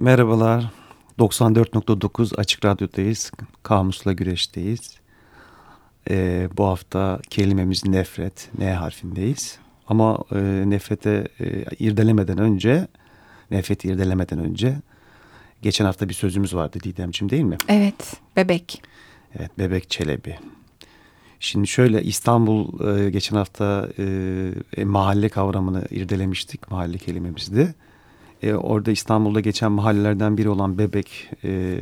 Merhabalar. 94.9 Açık Radyo'dayız. Kamusla Güreş'teyiz. Ee, bu hafta kelimemiz nefret. N harfindeyiz. Ama e, nefrete e, irdelemeden önce, nefreti irdelemeden önce geçen hafta bir sözümüz vardı Didemciğim değil mi? Evet, bebek. Evet, bebek çelebi. Şimdi şöyle İstanbul e, geçen hafta e, e, mahalle kavramını irdelemiştik. Mahalle kelimemizdi. E, orada İstanbul'da geçen mahallelerden biri olan Bebek e,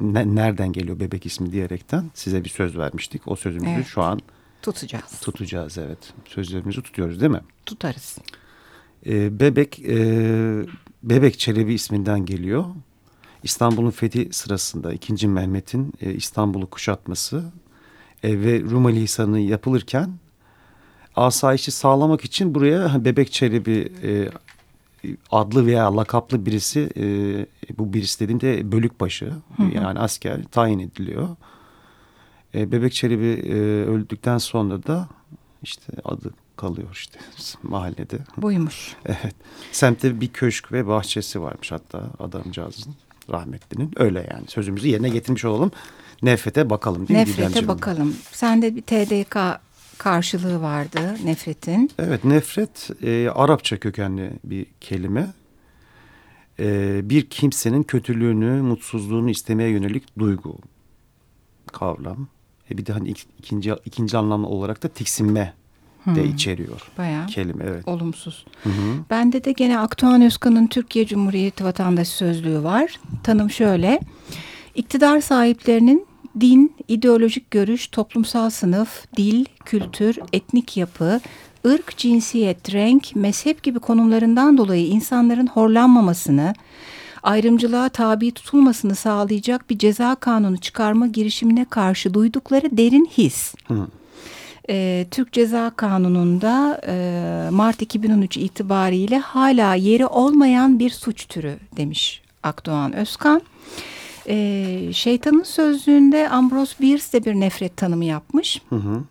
ne, nereden geliyor Bebek ismi diyerekten size bir söz vermiştik. O sözümüzü evet. şu an tutacağız. Tutacağız evet. Sözlerimizi tutuyoruz değil mi? Tutarız. E, Bebek e, Bebek Çelebi isminden geliyor. İstanbul'un fethi sırasında 2. Mehmet'in e, İstanbul'u kuşatması e, ve Rumeli Hisarı'nı yapılırken asayişi sağlamak için buraya Bebek Çelebi e, adlı veya lakaplı birisi e, bu birisi dediğimde bölükbaşı hı hı. yani asker tayin ediliyor. E, Bebek Çelebi e, öldükten sonra da işte adı kalıyor işte mahallede. Buymuş. Evet. Semtte bir köşk ve bahçesi varmış hatta adamcağızın rahmetlinin. Öyle yani sözümüzü yerine getirmiş olalım. Nefrete bakalım değil Nefrete mi? Bakalım. Sende bir TDK karşılığı vardı nefretin. Evet nefret e, Arapça kökenli bir kelime. E, bir kimsenin kötülüğünü, mutsuzluğunu istemeye yönelik duygu kavram. E, bir de hani ikinci ikinci anlamlı olarak da tiksinme de hmm. içeriyor. Bayağı kelime evet. Olumsuz. Hı hı. Bende de gene Aktuğan Özkan'ın Türkiye Cumhuriyeti Vatandaşı Sözlüğü var. Tanım şöyle. İktidar sahiplerinin din, ideolojik görüş, toplumsal sınıf, dil, kültür, etnik yapı, ırk, cinsiyet, renk, mezhep gibi konumlarından dolayı insanların horlanmamasını, ayrımcılığa tabi tutulmasını sağlayacak bir ceza kanunu çıkarma girişimine karşı duydukları derin his. Hı. E, Türk Ceza Kanunu'nda e, Mart 2013 itibariyle hala yeri olmayan bir suç türü demiş Akdoğan Özkan. E, şeytanın sözlüğünde Ambrose Bierce de bir nefret tanımı yapmış. Hı hı.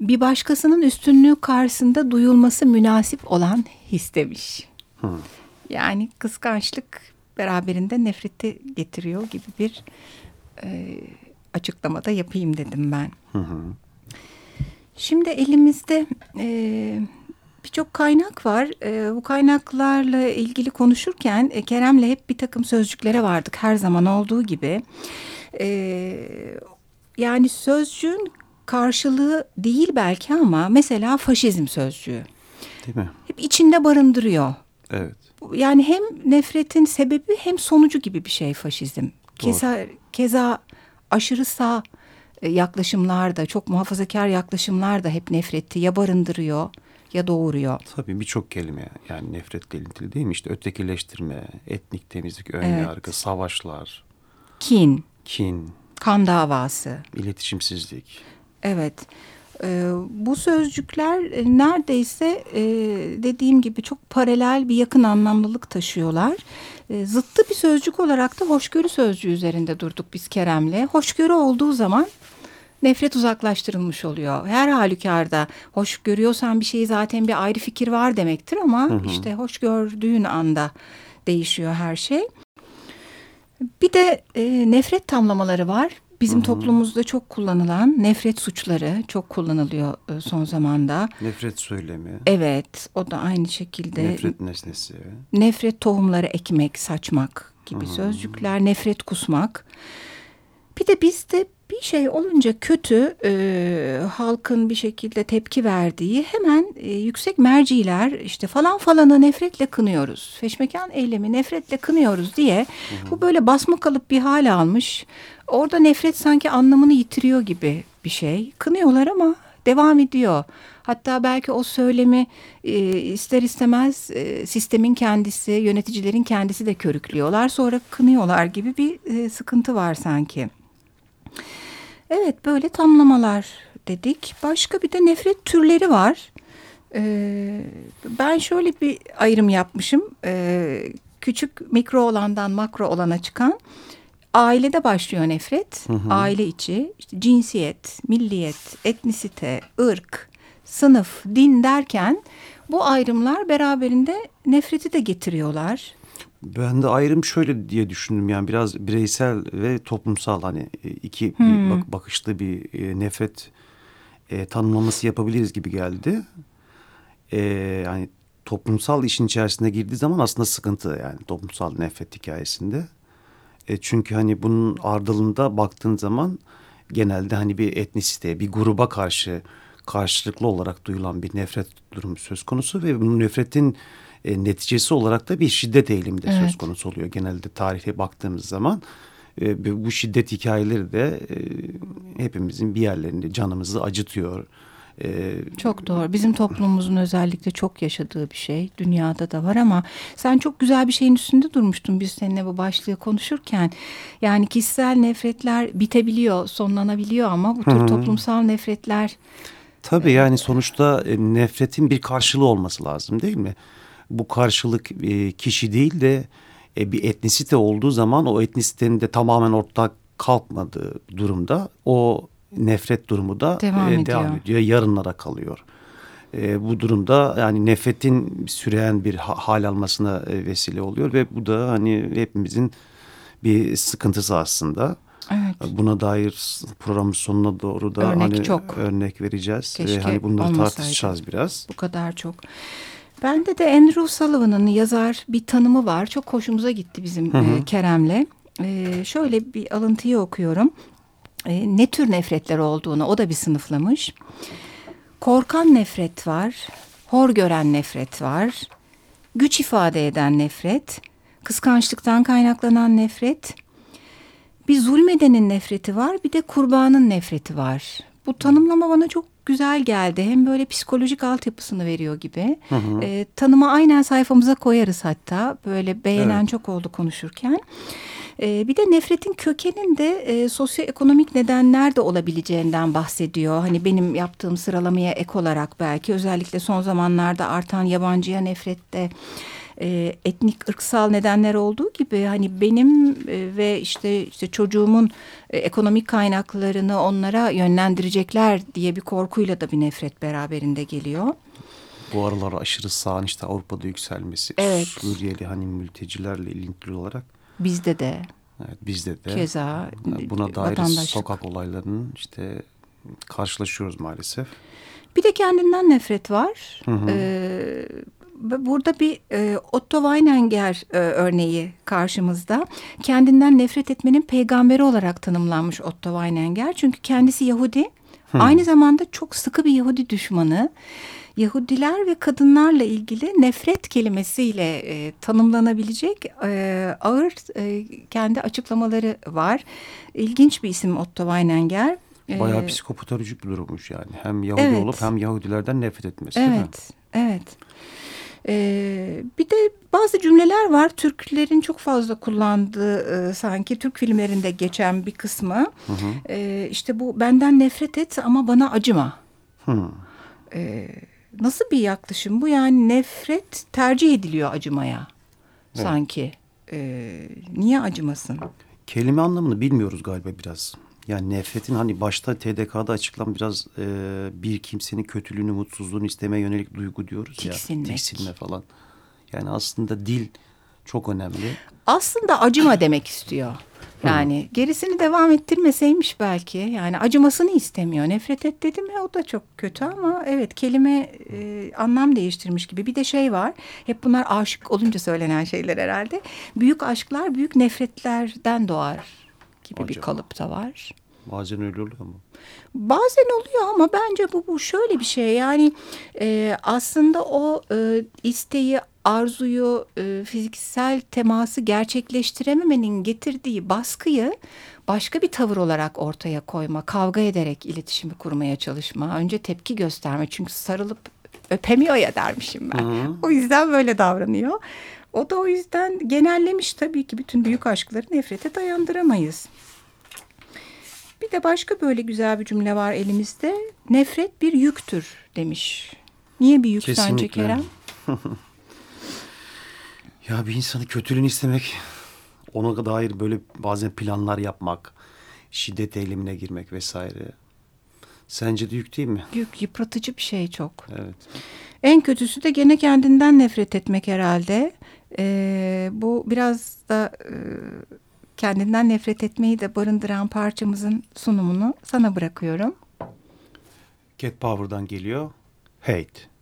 Bir başkasının üstünlüğü karşısında duyulması münasip olan his demiş. Hı. Yani kıskançlık beraberinde nefreti getiriyor gibi bir e, açıklamada yapayım dedim ben. Hı hı. Şimdi elimizde e, birçok kaynak var. E, bu kaynaklarla ilgili konuşurken e, Kerem'le hep bir takım sözcüklere vardık her zaman olduğu gibi. E, yani sözcüğün karşılığı değil belki ama mesela faşizm sözcüğü. Değil mi? Hep içinde barındırıyor. Evet. Yani hem nefretin sebebi hem sonucu gibi bir şey faşizm. Keza, keza aşırı sağ e, yaklaşımlar da çok muhafazakar yaklaşımlar da hep nefreti ya barındırıyor ya doğuruyor. Tabii birçok kelime yani nefretle ilintili değil mi? İşte ötekileştirme, etnik temizlik, ön evet. yargı, savaşlar. Kin. Kin. Kan davası. İletişimsizlik. Evet. Ee, bu sözcükler e, neredeyse e, dediğim gibi çok paralel bir yakın anlamlılık taşıyorlar. E, zıttı bir sözcük olarak da hoşgörü sözcüğü üzerinde durduk biz Kerem'le. Hoşgörü olduğu zaman nefret uzaklaştırılmış oluyor. Her halükarda hoş görüyorsan bir şeyi zaten bir ayrı fikir var demektir ama hı hı. işte hoş gördüğün anda değişiyor her şey. Bir de e, nefret tamlamaları var. Bizim Hı-hı. toplumumuzda çok kullanılan nefret suçları çok kullanılıyor e, son zamanda. Nefret söylemi. Evet, o da aynı şekilde. Nefret nesnesi. Nefret tohumları ekmek, saçmak gibi Hı-hı. sözcükler, nefret kusmak. Bir de bizde bir şey olunca kötü e, halkın bir şekilde tepki verdiği hemen e, yüksek merciler işte falan falanı nefretle kınıyoruz. Feşmekan eylemi nefretle kınıyoruz diye hı hı. bu böyle basma kalıp bir hal almış. Orada nefret sanki anlamını yitiriyor gibi bir şey. Kınıyorlar ama devam ediyor. Hatta belki o söylemi e, ister istemez e, sistemin kendisi, yöneticilerin kendisi de körüklüyorlar. Sonra kınıyorlar gibi bir e, sıkıntı var sanki. Evet böyle tamlamalar dedik. Başka bir de nefret türleri var. Ee, ben şöyle bir ayrım yapmışım. Ee, küçük mikro olandan makro olana çıkan ailede başlıyor nefret. Hı hı. Aile içi işte cinsiyet, milliyet, etnisite, ırk, sınıf, din derken bu ayrımlar beraberinde nefreti de getiriyorlar. Ben de ayrım şöyle diye düşündüm yani biraz bireysel ve toplumsal hani e, iki hmm. bir bak, bakışlı bir e, nefret e, tanımlaması yapabiliriz gibi geldi. E, yani toplumsal işin içerisine girdiği zaman aslında sıkıntı yani toplumsal nefret hikayesinde. E, çünkü hani bunun ardılığında baktığın zaman genelde hani bir etnisite, bir gruba karşı karşılıklı olarak duyulan bir nefret durumu söz konusu ve bu nefretin e, neticesi olarak da bir şiddet eğilimi de evet. söz konusu oluyor. Genelde tarihe baktığımız zaman e, bu şiddet hikayeleri de e, hepimizin bir yerlerinde canımızı acıtıyor. E, çok doğru. Bizim toplumumuzun özellikle çok yaşadığı bir şey. Dünyada da var ama sen çok güzel bir şeyin üstünde durmuştun biz seninle bu başlığı konuşurken. Yani kişisel nefretler bitebiliyor, sonlanabiliyor ama bu tür Hı -hı. toplumsal nefretler... Tabii e, yani sonuçta nefretin bir karşılığı olması lazım değil mi? Bu karşılık kişi değil de bir etnisite olduğu zaman o etnisitenin de tamamen ortak kalkmadığı durumda o nefret durumu da devam, e, ediyor. devam ediyor. Yarınlara kalıyor. E, bu durumda yani nefretin süreyen bir hal almasına e, vesile oluyor ve bu da hani hepimizin bir sıkıntısı aslında. Evet. Buna dair programın sonuna doğru da örnek hani çok. örnek vereceğiz Keşke ve hani bunları olmasaydı. tartışacağız biraz. Bu kadar çok. Bende de Andrew Sullivan'ın yazar bir tanımı var. Çok hoşumuza gitti bizim hı hı. E, Kerem'le. E, şöyle bir alıntıyı okuyorum e, ne tür nefretler olduğunu o da bir sınıflamış. Korkan nefret var, hor gören nefret var, güç ifade eden nefret, kıskançlıktan kaynaklanan nefret, bir zulmedenin nefreti var, bir de kurbanın nefreti var. Bu tanımlama bana çok güzel geldi. Hem böyle psikolojik altyapısını veriyor gibi. Hı hı. E, tanımı aynen sayfamıza koyarız hatta. Böyle beğenen evet. çok oldu konuşurken. E, bir de nefretin kökeninde e, sosyoekonomik nedenler de olabileceğinden bahsediyor. Hani benim yaptığım sıralamaya ek olarak belki özellikle son zamanlarda artan yabancıya nefrette e, etnik ırksal nedenler olduğu gibi hani benim e, ve işte işte çocuğumun e, ekonomik kaynaklarını onlara yönlendirecekler diye bir korkuyla da bir nefret beraberinde geliyor. Bu aralar aşırı sağın işte Avrupa'da yükselmesi, evet. Suriyeli hani mültecilerle ilintili olarak Bizde de. Evet bizde de. Keza buna dair sokak olaylarının işte karşılaşıyoruz maalesef. Bir de kendinden nefret var. Hı hı. Ee, burada bir e, Otto Weininger e, örneği karşımızda. Kendinden nefret etmenin peygamberi olarak tanımlanmış Otto Weininger. Çünkü kendisi Yahudi. Hı. Aynı zamanda çok sıkı bir Yahudi düşmanı. Yahudiler ve kadınlarla ilgili nefret kelimesiyle e, tanımlanabilecek e, ağır e, kendi açıklamaları var. İlginç bir isim Otto Weininger. E, Bayağı psikopatolojik bir durummuş yani. Hem Yahudi evet. olup hem Yahudilerden nefret etmesi evet, değil mi? Evet, evet. Ee, bir de bazı cümleler var Türklerin çok fazla kullandığı e, sanki Türk filmlerinde geçen bir kısmı. Hı hı. E, işte bu benden nefret et ama bana acıma. Hı. E, nasıl bir yaklaşım bu? Yani nefret tercih ediliyor acımaya evet. sanki. Ee, niye acımasın? Kelime anlamını bilmiyoruz galiba biraz. Yani nefretin hani başta TDK'da açıklan biraz e, bir kimsenin kötülüğünü, mutsuzluğunu istemeye yönelik duygu diyoruz Tiksinmek. ya. Tiksinme falan. Yani aslında dil çok önemli. Aslında acıma demek istiyor. Yani gerisini devam ettirmeseymiş belki. Yani acımasını istemiyor. Nefret et dedi mi o da çok kötü ama evet kelime e, anlam değiştirmiş gibi. Bir de şey var. Hep bunlar aşık olunca söylenen şeyler herhalde. Büyük aşklar büyük nefretlerden doğar gibi Acaba. bir kalıp da var. Bazen öyle oluyor mu? Bazen oluyor ama bence bu, bu şöyle bir şey yani e, aslında o e, isteği arzuyu e, fiziksel teması gerçekleştirememenin getirdiği baskıyı başka bir tavır olarak ortaya koyma, kavga ederek iletişimi kurmaya çalışma, önce tepki gösterme çünkü sarılıp öpemiyor ya dermişim ben. Hı -hı. O yüzden böyle davranıyor. O da o yüzden genellemiş tabii ki bütün büyük aşkları nefrete dayandıramayız. Bir de başka böyle güzel bir cümle var elimizde. Nefret bir yüktür demiş. Niye bir yük Kesinlikle. sence Kerem? ya bir insanı kötülüğünü istemek, ona dair böyle bazen planlar yapmak, şiddet eylemine girmek vesaire. Sence de yük değil mi? Yük, yıpratıcı bir şey çok. Evet. En kötüsü de gene kendinden nefret etmek herhalde. E, bu biraz da e, kendinden nefret etmeyi de barındıran parçamızın sunumunu sana bırakıyorum. Cat Power'dan geliyor. Hate.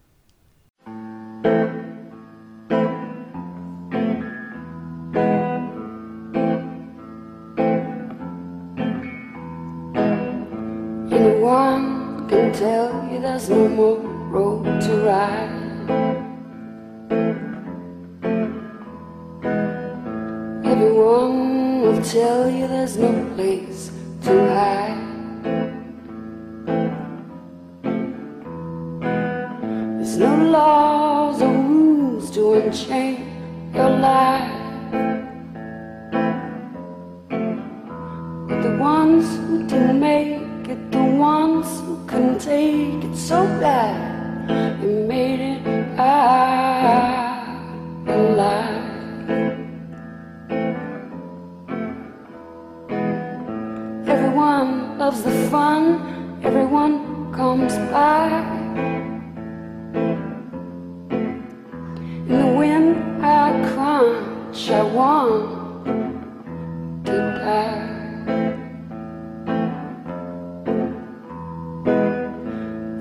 Anyone can tell you there's no more road to ride. Will tell you there's no place to hide. There's no laws or rules to unchain Everyone loves the fun, everyone comes by. In the wind I crunch, I want to die.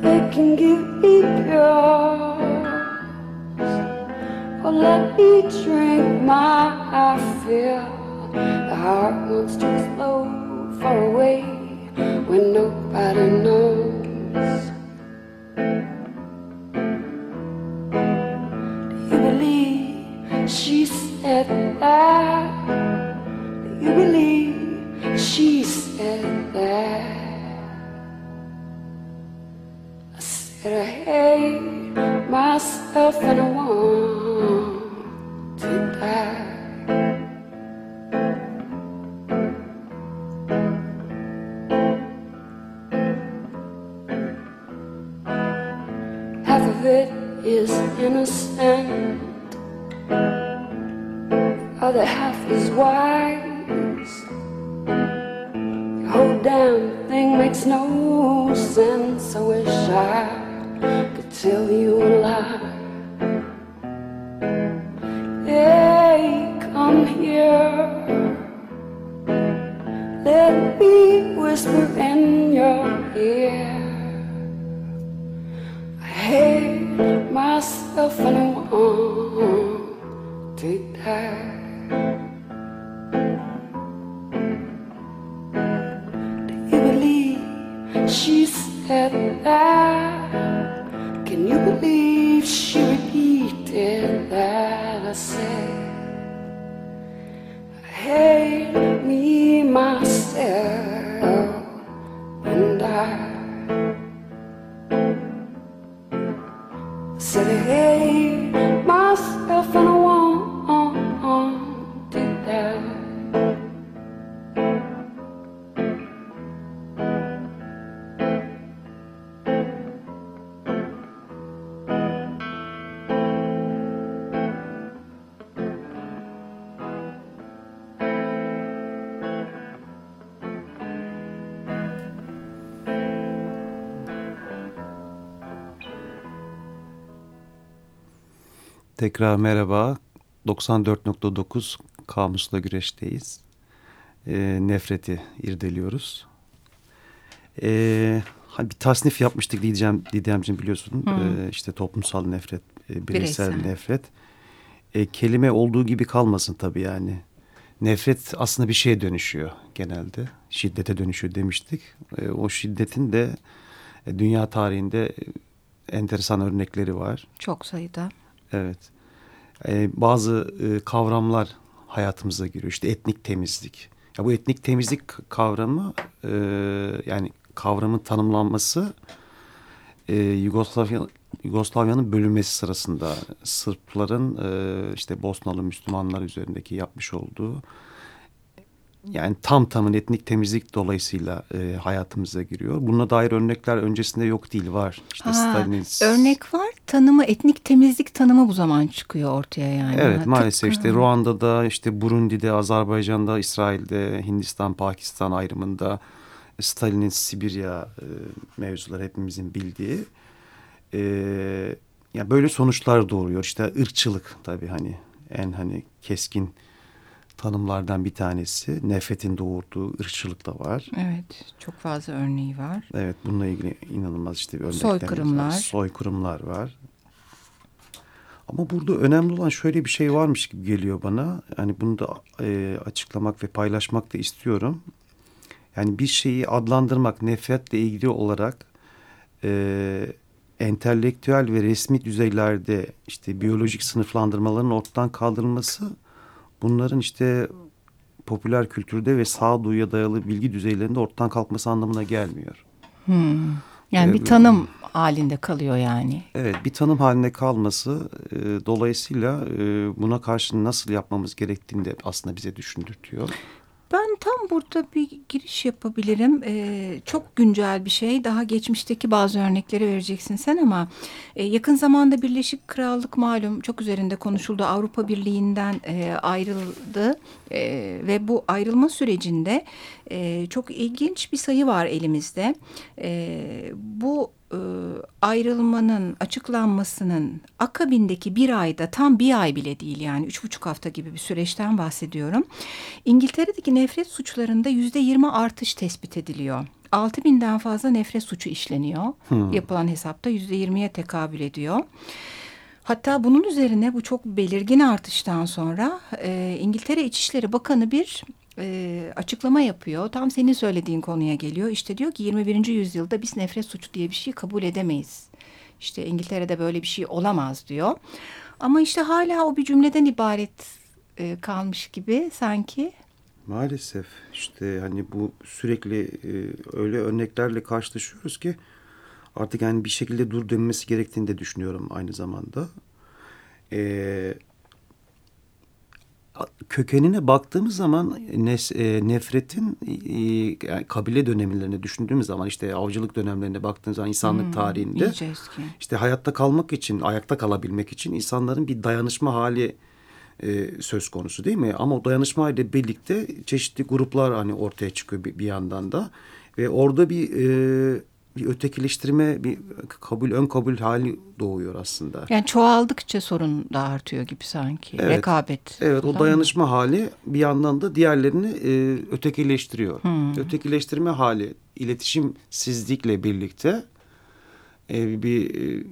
They can give me pills or let me drink my fill. The heart wants to explode far away when nobody knows. You believe she said that? Do you believe she said that? I said I hate myself and I want myself and I want. Tekrar merhaba. 94.9 Kamusla Güreş'teyiz. E, nefreti irdeliyoruz. E, hani bir tasnif yapmıştık diyeceğim Didemciğim biliyorsun. Hmm. E, işte toplumsal nefret, e, bireysel, bireysel nefret. E, kelime olduğu gibi kalmasın tabii yani. Nefret aslında bir şeye dönüşüyor genelde. Şiddete dönüşüyor demiştik. E, o şiddetin de e, dünya tarihinde enteresan örnekleri var. Çok sayıda. Evet. Ee, bazı e, kavramlar hayatımıza giriyor. İşte etnik temizlik. Ya bu etnik temizlik kavramı e, yani kavramın tanımlanması e, Yugoslavya Yugoslavya'nın bölünmesi sırasında Sırpların e, işte Bosnalı Müslümanlar üzerindeki yapmış olduğu yani tam tamın etnik temizlik dolayısıyla e, hayatımıza giriyor. Buna dair örnekler öncesinde yok değil var. İşte ha, Stalin'in... Örnek var tanımı etnik temizlik tanımı bu zaman çıkıyor ortaya yani. Evet maalesef Tıpkı. işte Ruanda'da işte Burundi'de Azerbaycan'da İsrail'de Hindistan Pakistan ayrımında Stalin'in Sibirya e, mevzuları hepimizin bildiği. E, yani böyle sonuçlar doğuruyor işte ırkçılık tabii hani en hani keskin tanımlardan bir tanesi. Nefretin doğurduğu ırkçılık da var. Evet, çok fazla örneği var. Evet, bununla ilgili inanılmaz işte örneklerimiz Soykırımlar. var. Soykırımlar var. Ama burada önemli olan şöyle bir şey varmış gibi geliyor bana. Yani bunu da e, açıklamak ve paylaşmak da istiyorum. Yani bir şeyi adlandırmak nefretle ilgili olarak e, entelektüel ve resmi düzeylerde işte biyolojik sınıflandırmaların ortadan kaldırılması bunların işte popüler kültürde ve sağduyuya dayalı bilgi düzeylerinde ortadan kalkması anlamına gelmiyor. Hmm. Yani ee, bir tanım halinde kalıyor yani. Evet bir tanım halinde kalması e, dolayısıyla e, buna karşı nasıl yapmamız gerektiğini de aslında bize düşündürtüyor. Ben tam burada bir giriş yapabilirim. Ee, çok güncel bir şey. Daha geçmişteki bazı örnekleri vereceksin sen ama e, yakın zamanda Birleşik Krallık malum çok üzerinde konuşuldu. Avrupa Birliği'nden e, ayrıldı e, ve bu ayrılma sürecinde e, çok ilginç bir sayı var elimizde. E, bu e, ayrılmanın açıklanmasının akabindeki bir ayda tam bir ay bile değil yani üç buçuk hafta gibi bir süreçten bahsediyorum. İngiltere'deki nefret suçlarında yüzde yirmi artış tespit ediliyor. Altı binden fazla nefret suçu işleniyor. Hmm. Yapılan hesapta yüzde yirmiye tekabül ediyor. Hatta bunun üzerine bu çok belirgin artıştan sonra e, İngiltere İçişleri Bakanı bir e, açıklama yapıyor. Tam senin söylediğin konuya geliyor. İşte diyor ki 21. yüzyılda biz nefret suçu diye bir şey kabul edemeyiz. İşte İngiltere'de böyle bir şey olamaz diyor. Ama işte hala o bir cümleden ibaret e, kalmış gibi sanki. Maalesef işte hani bu sürekli e, öyle örneklerle karşılaşıyoruz ki artık yani bir şekilde dur dönmesi gerektiğini de düşünüyorum aynı zamanda. Ee, kökenine baktığımız zaman nes, e, nefretin e, yani kabile dönemlerine düşündüğümüz zaman işte avcılık dönemlerine baktığımız zaman insanlık hmm, tarihinde işte hayatta kalmak için ayakta kalabilmek için insanların bir dayanışma hali e, söz konusu değil mi? Ama o dayanışma ile birlikte çeşitli gruplar hani ortaya çıkıyor bir, bir yandan da ve orada bir e, bir ötekileştirme, bir kabul, ön kabul hali doğuyor aslında. Yani çoğaldıkça sorun da artıyor gibi sanki. Evet, Rekabet. Evet, o dayanışma mı? hali bir yandan da diğerlerini e, ötekileştiriyor. Hmm. Ötekileştirme hali iletişimsizlikle birlikte e, bir, e,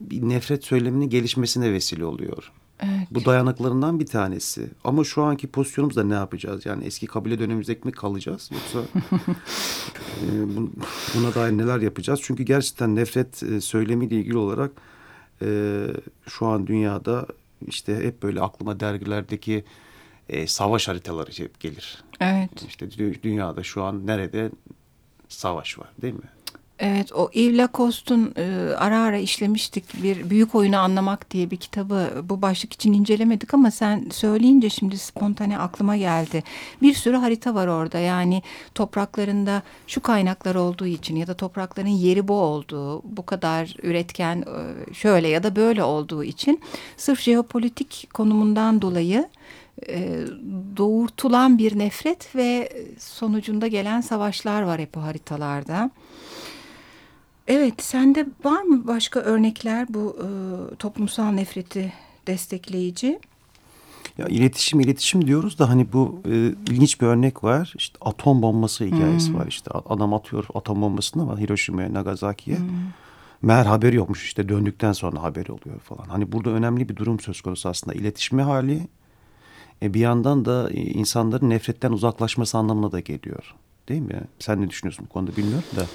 bir nefret söyleminin gelişmesine vesile oluyor. Evet. Bu dayanıklarından bir tanesi. Ama şu anki pozisyonumuzda ne yapacağız? Yani eski kabile dönemimizdeki mi kalacağız? Yoksa e, buna dair neler yapacağız? Çünkü gerçekten nefret e, söylemiyle ilgili olarak e, şu an dünyada işte hep böyle aklıma dergilerdeki e, savaş haritaları hep gelir. Evet. İşte dünyada şu an nerede savaş var değil mi? Evet o Yves Lacoste'un e, ara ara işlemiştik bir büyük oyunu anlamak diye bir kitabı bu başlık için incelemedik ama sen söyleyince şimdi spontane aklıma geldi. Bir sürü harita var orada yani topraklarında şu kaynaklar olduğu için ya da toprakların yeri bu olduğu bu kadar üretken e, şöyle ya da böyle olduğu için sırf jeopolitik konumundan dolayı e, doğurtulan bir nefret ve sonucunda gelen savaşlar var hep o haritalarda. Evet, sende var mı başka örnekler bu e, toplumsal nefreti destekleyici? Ya iletişim iletişim diyoruz da hani bu e, ilginç bir örnek var. İşte atom bombası hikayesi hmm. var. İşte adam atıyor atom bombasını ama Hiroşima'ya, Nagasaki'ye. Hmm. Meğer haberi yokmuş işte döndükten sonra haberi oluyor falan. Hani burada önemli bir durum söz konusu aslında. iletişme hali e, bir yandan da e, insanların nefretten uzaklaşması anlamına da geliyor. Değil mi? Sen ne düşünüyorsun bu konuda bilmiyorum da.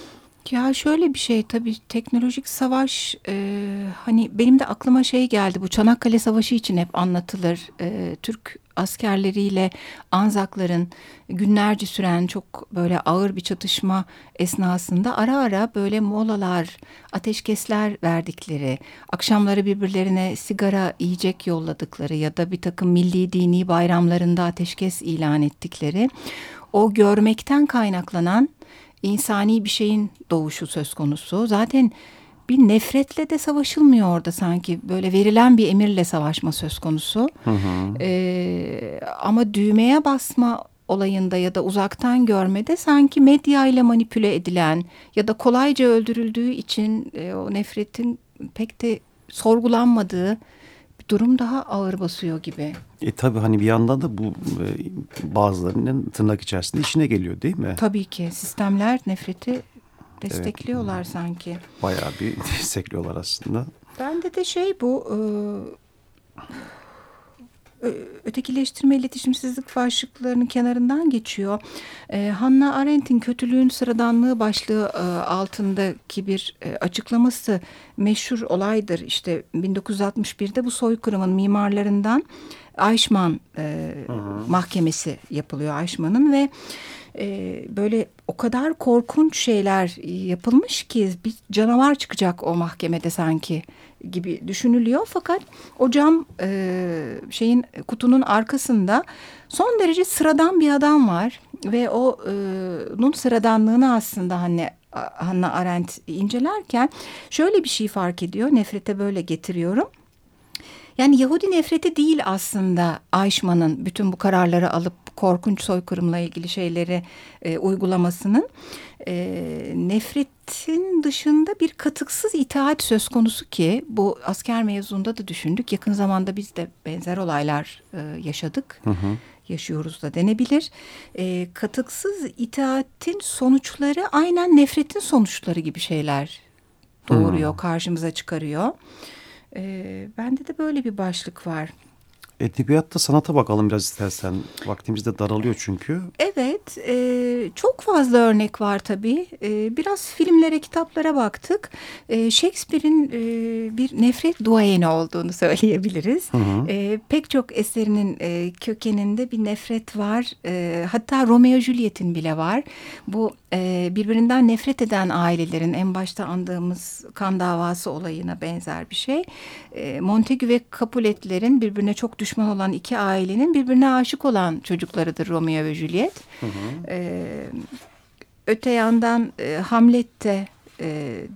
Ya şöyle bir şey tabii teknolojik savaş e, hani benim de aklıma şey geldi bu Çanakkale Savaşı için hep anlatılır. E, Türk askerleriyle Anzakların günlerce süren çok böyle ağır bir çatışma esnasında ara ara böyle molalar, ateşkesler verdikleri, akşamları birbirlerine sigara, yiyecek yolladıkları ya da bir takım milli dini bayramlarında ateşkes ilan ettikleri o görmekten kaynaklanan insani bir şeyin doğuşu söz konusu. Zaten bir nefretle de savaşılmıyor orada sanki. Böyle verilen bir emirle savaşma söz konusu. Hı hı. Ee, ama düğmeye basma olayında ya da uzaktan görmede sanki medya ile manipüle edilen ya da kolayca öldürüldüğü için e, o nefretin pek de sorgulanmadığı durum daha ağır basıyor gibi. E tabi hani bir yandan da bu e, bazılarının tırnak içerisinde işine geliyor değil mi? Tabii ki sistemler nefreti destekliyorlar evet. sanki. Bayağı bir destekliyorlar aslında. Bende de şey bu e, ötekileştirme iletişimsizlik başlıklarının kenarından geçiyor. E, Hannah Arendt'in kötülüğün sıradanlığı başlığı e, altındaki bir e, açıklaması meşhur olaydır. İşte 1961'de bu soykırımın mimarlarından Eichmann e, mahkemesi yapılıyor Eichmann'ın ve e, böyle o kadar korkunç şeyler yapılmış ki bir canavar çıkacak o mahkemede sanki gibi düşünülüyor. Fakat o cam e, şeyin kutunun arkasında son derece sıradan bir adam var ve o e, onun sıradanlığını aslında hani Hannah Arendt incelerken şöyle bir şey fark ediyor. Nefrete böyle getiriyorum. Yani Yahudi nefreti değil aslında Ayşman'ın bütün bu kararları alıp korkunç soykırımla ilgili şeyleri e, uygulamasının e, nefretin dışında bir katıksız itaat söz konusu ki bu asker mevzunda da düşündük. Yakın zamanda biz de benzer olaylar e, yaşadık. Hı hı yaşıyoruz da denebilir. E, katıksız itaatin sonuçları aynen nefretin sonuçları gibi şeyler doğuruyor, hmm. karşımıza çıkarıyor. E, bende de böyle bir başlık var. Edebiyatta sanata bakalım biraz istersen. Vaktimiz de daralıyor çünkü. Evet. E, çok fazla örnek var tabii. E, biraz filmlere, kitaplara baktık. E, Shakespeare'in e, bir nefret duayeni olduğunu söyleyebiliriz. Hı hı. E, pek çok eserinin e, kökeninde bir nefret var. E, hatta Romeo Juliet'in bile var. Bu e, birbirinden nefret eden ailelerin en başta andığımız kan davası olayına benzer bir şey. E, ve Capulet'lerin birbirine çok düşman olan iki ailenin birbirine aşık olan çocuklarıdır Romeo ve Juliet. Hı hı. E, öte yandan e, Hamlet de e,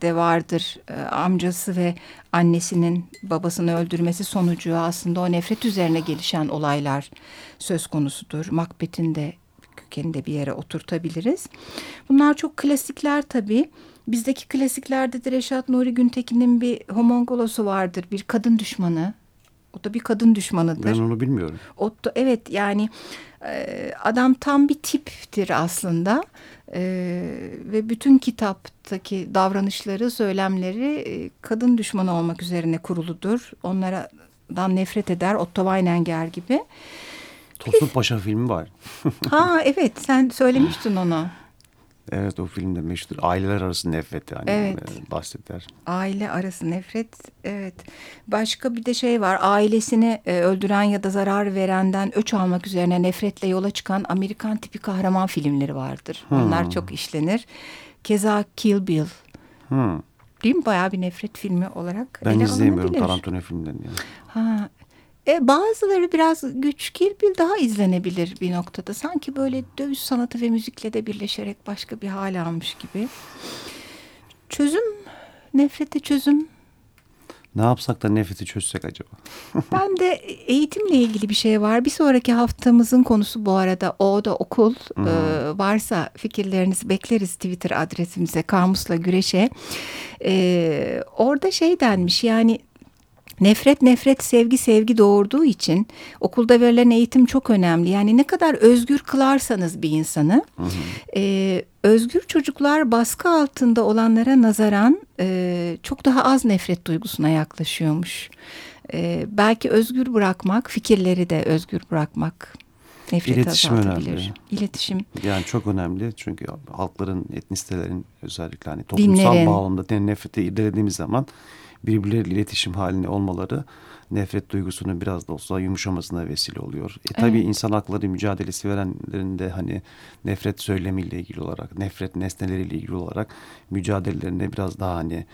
de vardır e, amcası ve annesinin babasını öldürmesi sonucu aslında o nefret üzerine gelişen olaylar söz konusudur. Macbeth'in de kökeni de bir yere oturtabiliriz. Bunlar çok klasikler tabii. Bizdeki klasiklerde de Reşat Nuri Güntekin'in bir homongolosu vardır. Bir kadın düşmanı. O da bir kadın düşmanıdır. Ben onu bilmiyorum. O da, evet yani e, adam tam bir tiptir aslında. E, ve bütün kitaptaki davranışları, söylemleri e, kadın düşmanı olmak üzerine kuruludur. Onlardan nefret eder. Otto Weininger gibi. Tosun Paşa filmi var. ha evet sen söylemiştin onu. Evet o filmde meşhur. Aileler arası nefret yani evet. E, bahseder. Aile arası nefret evet. Başka bir de şey var. Ailesini e, öldüren ya da zarar verenden öç almak üzerine nefretle yola çıkan Amerikan tipi kahraman filmleri vardır. Hmm. Onlar çok işlenir. Keza Kill Bill. Hmm. Değil mi? Bayağı bir nefret filmi olarak Ben izleyemiyorum Tarantino filmlerini. Yani. Ha, e, bazıları biraz güç Kirbil daha izlenebilir bir noktada. Sanki böyle dövüş sanatı ve müzikle de birleşerek başka bir hal almış gibi. Çözüm, nefrete çözüm. Ne yapsak da nefreti çözsek acaba? ben de eğitimle ilgili bir şey var. Bir sonraki haftamızın konusu bu arada o da okul. Hmm. Ee, varsa fikirlerinizi bekleriz Twitter adresimize Kamusla Güreş'e. Ee, orada şey denmiş yani Nefret nefret sevgi sevgi doğurduğu için okulda verilen eğitim çok önemli. Yani ne kadar özgür kılarsanız bir insanı hı hı. E, özgür çocuklar baskı altında olanlara nazaran e, çok daha az nefret duygusuna yaklaşıyormuş. E, belki özgür bırakmak fikirleri de özgür bırakmak nefreti İletişim önemli. İletişim. Yani çok önemli çünkü halkların, etnisitelerin özellikle hani toplumsal Dinlerin. bağlamda nefreti irdelediğimiz zaman birbirleriyle iletişim halinde olmaları nefret duygusunun biraz da olsa yumuşamasına vesile oluyor. E, tabii evet. insan hakları mücadelesi verenlerin de hani nefret söylemiyle ilgili olarak, nefret nesneleriyle ilgili olarak mücadelelerinde biraz daha hani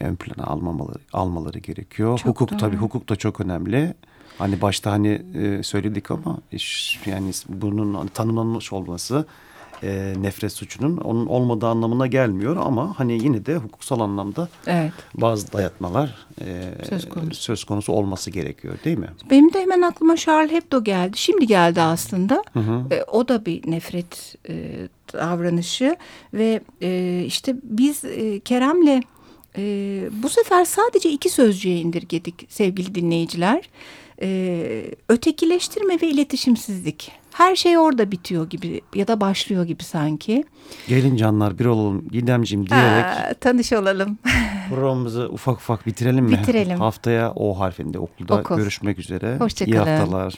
ön plana almamaları, almaları gerekiyor. Çok hukuk doğru. tabii hukuk da çok önemli. Hani başta hani e, söyledik ama iş, yani bunun tanımlanmış olması e, nefret suçunun onun olmadığı anlamına gelmiyor ama hani yine de hukuksal anlamda evet. bazı dayatmalar e, söz, konusu. söz konusu olması gerekiyor değil mi? Benim de hemen aklıma Charles Hebdo geldi. Şimdi geldi aslında. Hı hı. E, o da bir nefret e, davranışı ve e, işte biz e, Kerem'le Ee, bu sefer sadece iki sözcüğe indirgedik sevgili dinleyiciler. Ee, ötekileştirme ve iletişimsizlik. Her şey orada bitiyor gibi ya da başlıyor gibi sanki. Gelin canlar bir olalım Gidemciğim diyerek. Aa, tanış olalım. programımızı ufak ufak bitirelim mi? Bitirelim. Haftaya O harfinde okulda Okul. görüşmek üzere. Hoşçakalın. İyi haftalar.